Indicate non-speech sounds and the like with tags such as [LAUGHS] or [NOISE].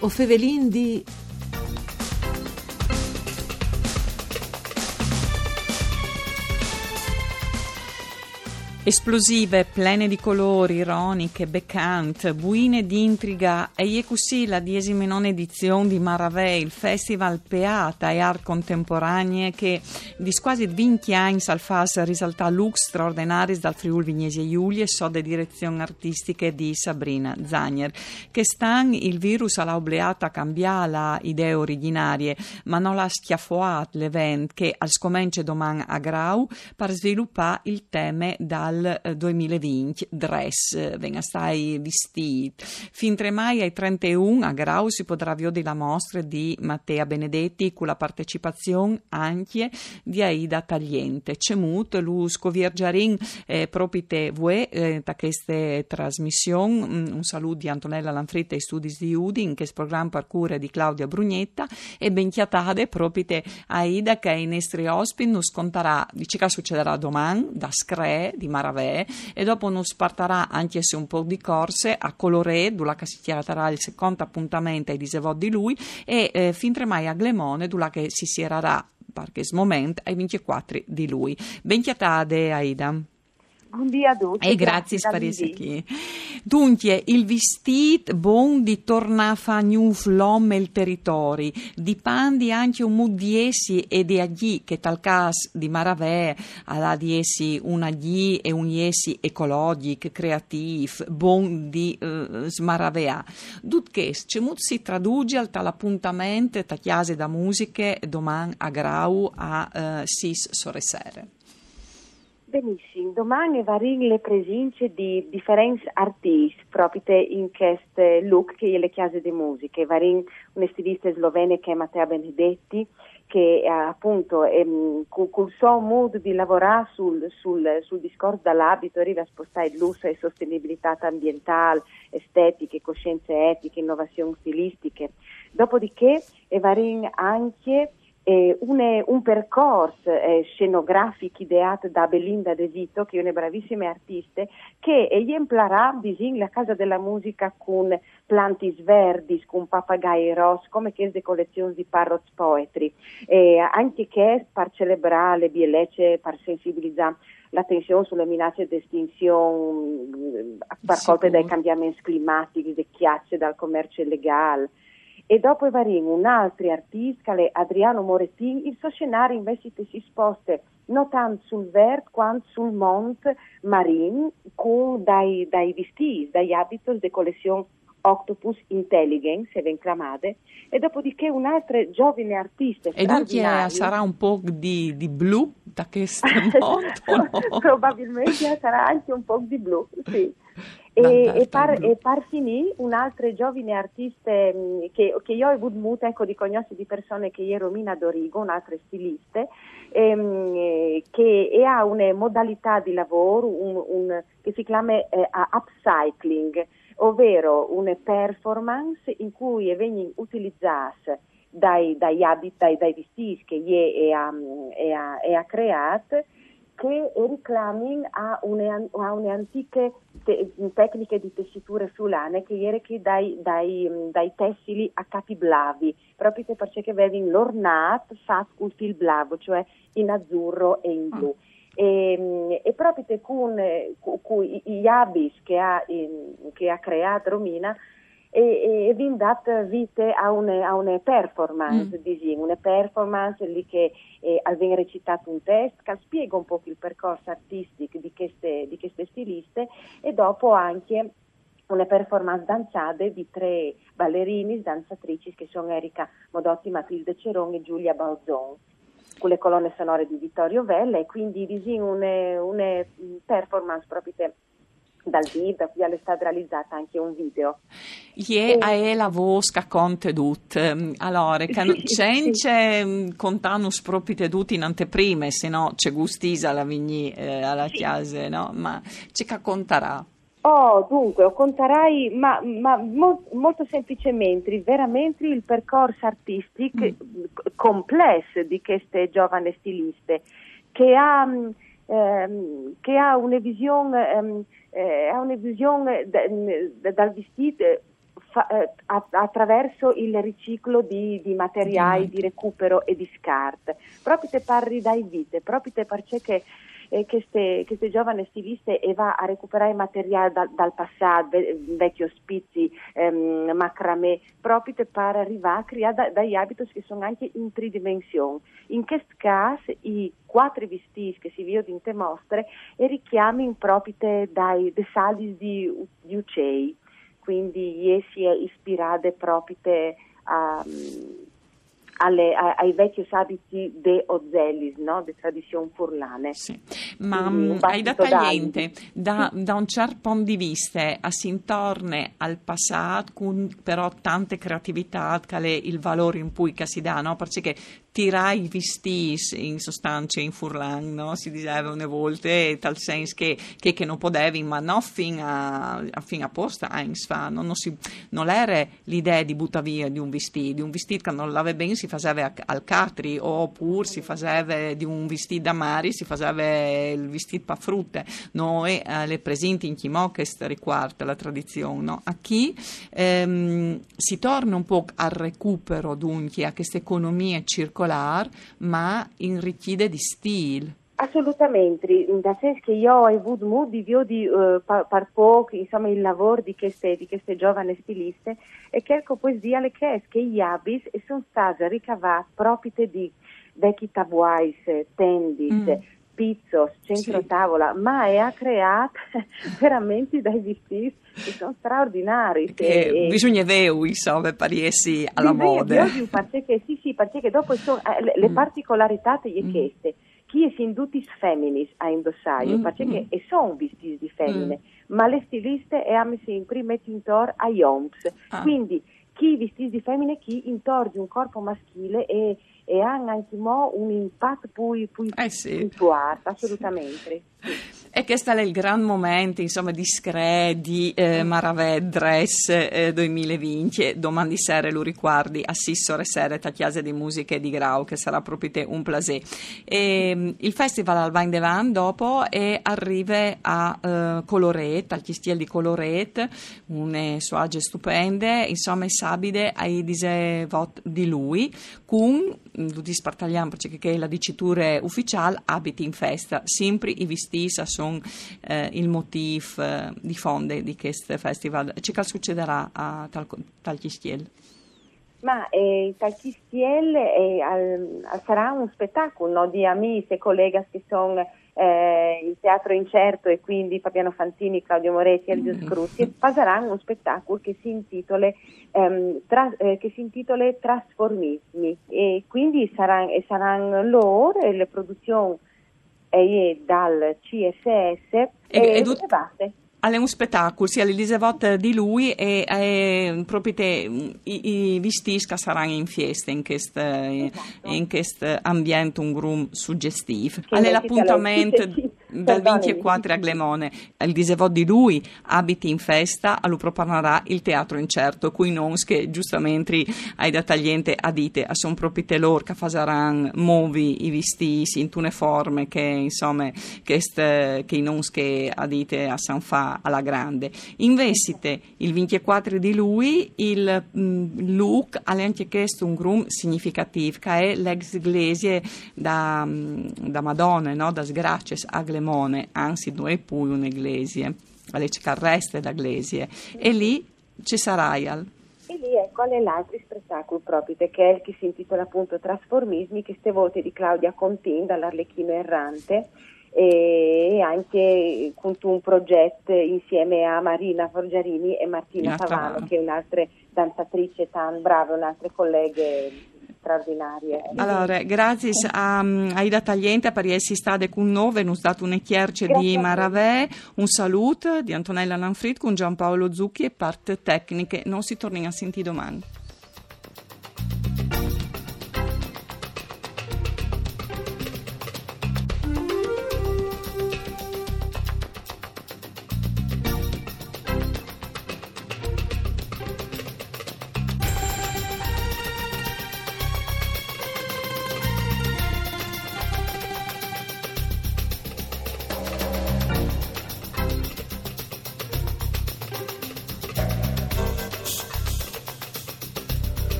O fevelin di Esplosive, plene di colori, ironiche, beccant, buine di intriga. E così la diesima edizione di Maravè, il festival Peata e art contemporanee che di quasi 20 anni al fas risalta lux straordinaris dal Friul Vignesi e Giulia e sode direzioni artistiche di Sabrina Zagner, che stan il virus alla obbliata a cambiare le idee originarie, ma non la schiaffoat l'event che al scomence domani a Grau per sviluppare il tema dal dal 2020 eh, dress eh, venga stai vestiti. Fin 3 mai ai 31 a Grau si potrà vedere la mostra di Mattea Benedetti con la partecipazione anche di Aida Tagliente. Cemut lu scoviergiarin eh, propite vue eh, da queste trasmissioni. Mm, un saluto di Antonella Lanfritta e studi di Udin che è il programma per cura di Claudia Brugnetta e ben chiatade propite Aida che in nostri ospiti nos conterà di che succederà domani da Scre di Maraviglia Maravè e dopo non sparterà anche se un po' di corse a Coloré, dove si tiarà il secondo appuntamento ai disevò di lui e eh, fin mai a Glemone, dove si sierarà perché moment ai 24 di lui. Ben chiatade Aida. Buongiorno a tutti. E grazie, grazie qui. Dunque, il vestit bon di tornafa new flom il territori, dipende anche un modo di essi e di agli, che tal caso di Maravè, alla di essi un agli e un essi ecologico, creativo, bon di uh, smaravea. Dutché, c'è molto si traduce al tal appuntamento, ta chiase da musiche, domani a Grau a uh, Sis Soresere. Benissimo, domani varin le presenze di differenti artisti proprio in questo look che è le chiese di musica. Varin una stilista slovena che è Matteo Benedetti, che appunto ehm, col suo modo di lavorare sul, sul, sul discorso dall'abito arriva a spostare il lusso e sostenibilità ambientale, estetiche, coscienze etiche, innovazioni stilistiche. Dopodiché è varin anche eh, un, un, percorso eh, scenografico ideato da Belinda De Vito, che è una bravissima artista, che esemplarà la Casa della Musica con planti verdi, con papagai ross, come che le collezioni di Parrots Poetry, eh, anche che per celebrare le bielece, per sensibilizzare l'attenzione sulle minacce di estinzione per colpa dei cambiamenti climatici, delle chiacce dal commercio illegale e dopo Varin un altro artista, Adriano Moretin, il suo scenario invece si sposta non tanto sul verde quanto sul monte marino con dai, dai vestiti, dagli abiti di collezione Octopus Intelligence, se ben chiamate, e dopodiché un altro giovane artista E dunque sarà un po' di, di blu da questo [LAUGHS] mondo? no? Probabilmente sarà anche un po' di blu, sì. [LAUGHS] E, e, par, e par finì un altro giovane artista mm, che, che, io ho avuto ecco, di conoscere di persone che ero Mina Dorigo, un altro stilista, ehm, che ha una modalità di lavoro un, un, che si chiama eh, upcycling, ovvero una performance in cui vengono utilizzate dai, dai abiti, dai, vestiti che ha, ha, ha creato che reclami a une, a une antiche te, tecniche di tessiture friulane che ieri dai, dai, dai, tessili a capi blavi, proprio perché avevano l'ornat con fil blavo, cioè in azzurro e in blu. E, e, proprio con, con gli abis che ha, in, che ha creato Romina e, e vi dat vite a una, a una performance, mm. diciamo, una performance lì che eh, viene recitato un test che spiega un po' il percorso artistico di queste, di queste stiliste e dopo anche una performance danzate di tre ballerini, danzatrici che sono Erika Modotti, Matilde Ceron e Giulia Balzon con le colonne sonore di Vittorio Vella e quindi diciamo, una, una performance proprio dal vivo, da qui è stato realizzato anche un video. Ie e... la vosca conte tut. Allora, [LAUGHS] can c'è sì. contanus proprio tut in anteprime, se no c'è gustisa la vigni eh, alla sì. chiesa, no? Ma ci contarà? Oh, dunque, conterai, ma, ma mo, molto semplicemente, veramente il percorso artistico mm. complesso di queste giovani stiliste, che ha, ehm, che ha una visione... Ehm, eh, è una visione da, da, dal vestito fa, eh, attraverso il riciclo di, di materiali, di recupero e di scart. Proprio te parli dai vite, proprio te perché eh, queste, queste, giovani stiliste e va a recuperare materiale da, dal passato, vecchi ospizi, ehm, macramè, proprio per arrivare a creare da, dagli abiti che sono anche in tridimensione. In questo caso i quattro vestiti che si vedono in te mostre e richiami proprio dai saldi di, di uccelli, quindi si è ispirate proprio a alle, ai vecchi abiti de Ozellis, no? de tradizione furlane. Sì. Ma mm, hai da tagliente, da, da, un certo punto di vista, a si intorne al passato, con però tante creatività, che il valore in cui si dà, no? perché tirai vistis in sostanza in furlan, no? si diceva una volta, tal senso che, che, che non potevi, ma non fino a, fin a posta fa, non, non, si, non era l'idea di buttare via di un vestito, di un vestito che non l'aveva bene si faceva al catri, oppure si faceva di un vestito da mari, si faceva il vestito pa frutte, noi eh, le presenti in chimò che riguarda la tradizione, no? a chi ehm, si torna un po' al recupero dunque a questa economia circolare ma arricchite di stile. Assolutamente, nel senso che io ho avuto modo di vedere uh, per poco insomma, il lavoro di queste, di queste giovani stiliste e che ecco poesia le che che gli abis sono stati ricavati proprio di vecchi tabuais, tendis, mm pizzos, centro sì. tavola, ma è creata [LAUGHS] veramente dai vestiti che sono straordinari. Che e, bisogna vedere, insomma, per essi alla moda. Perché, sì, sì, perché dopo sono, eh, le, le mm. particolarità di mm. queste, chi è indutis feminis a indossare, mm. perché mm. sono vestiti di femmine, mm. ma le stiliste hanno sempre messo intorno a Yoms. Ah. Quindi chi vestiti di femmine, chi intorno un corpo maschile e e hanno anche mo un impatto più, più, eh sì. più alto, assolutamente. E questo è il gran momento, insomma, di Scre, di eh, Maravedres eh, 2020. Domani sera lo ricordi a Sissore Sere, a Chiesa di Musica di Grau, che sarà proprio un plaisir. E, mm, il festival al Vain de Van dopo e arriva a eh, Coloret, al Chistiel di Coloret, une soage stupende, insomma, e sabide ai disevot di lui, con, lo dispartagliamo perché è la dicitura ufficiale, abiti in festa, sempre i vestiti sono eh, il motivo eh, di fondo di questo festival. Che cosa succederà a Tal- Talchistiel? Ma eh, Talchistiel eh, al, al, sarà un spettacolo no, di amici e colleghi che sono eh, il teatro incerto e quindi Fabiano Fantini, Claudio Moretti e Elvio mm. Scruzzi e faranno uno spettacolo che si intitola, ehm, tra, eh, che si intitola Trasformismi e quindi saranno, saranno loro e le produzioni e dal CSS e, e, e tutte è un spettacolo, sia l'Elisabeth di lui e, e proprio te, i, i vistisca saranno in festa in questo esatto. ambiente un grum suggestivo. È l'appuntamento dal 24 a Glemone. Il disevò di lui abiti in festa, a proporrà il teatro incerto, cui non che giustamente hai da tagliente a dite, a son proprio te loro che faranno movi i vestiti in tune forme che insomma che, st, che i non che a dite a San Fa alla grande. Investite il 24 di lui il mm, look ha anche chiesto un grum significativo che è l'ex iglesia da, mm, da Madonna, no? da Sgraces a Glemone Lemone, anzi noi poi un'iglesia, alle carreste d'Aglesie, e lì ci sarà E lì ecco è l'altro spettacolo proprio, che è il che si intitola appunto Trasformismi, che ste volte di Claudia Contin dall'Arlecchino Errante e anche con un progetto insieme a Marina Forgiarini e Martina Favano, che è un'altra danzatrice tan brava, un'altra collega straordinarie. Allora, grazie a, a Ida Tagliente per essere stata con noi, venuto dato un di Maravè, un saluto di Antonella Lanfrit con Giampaolo Zucchi e parte tecniche. Non si torna a sentire domani.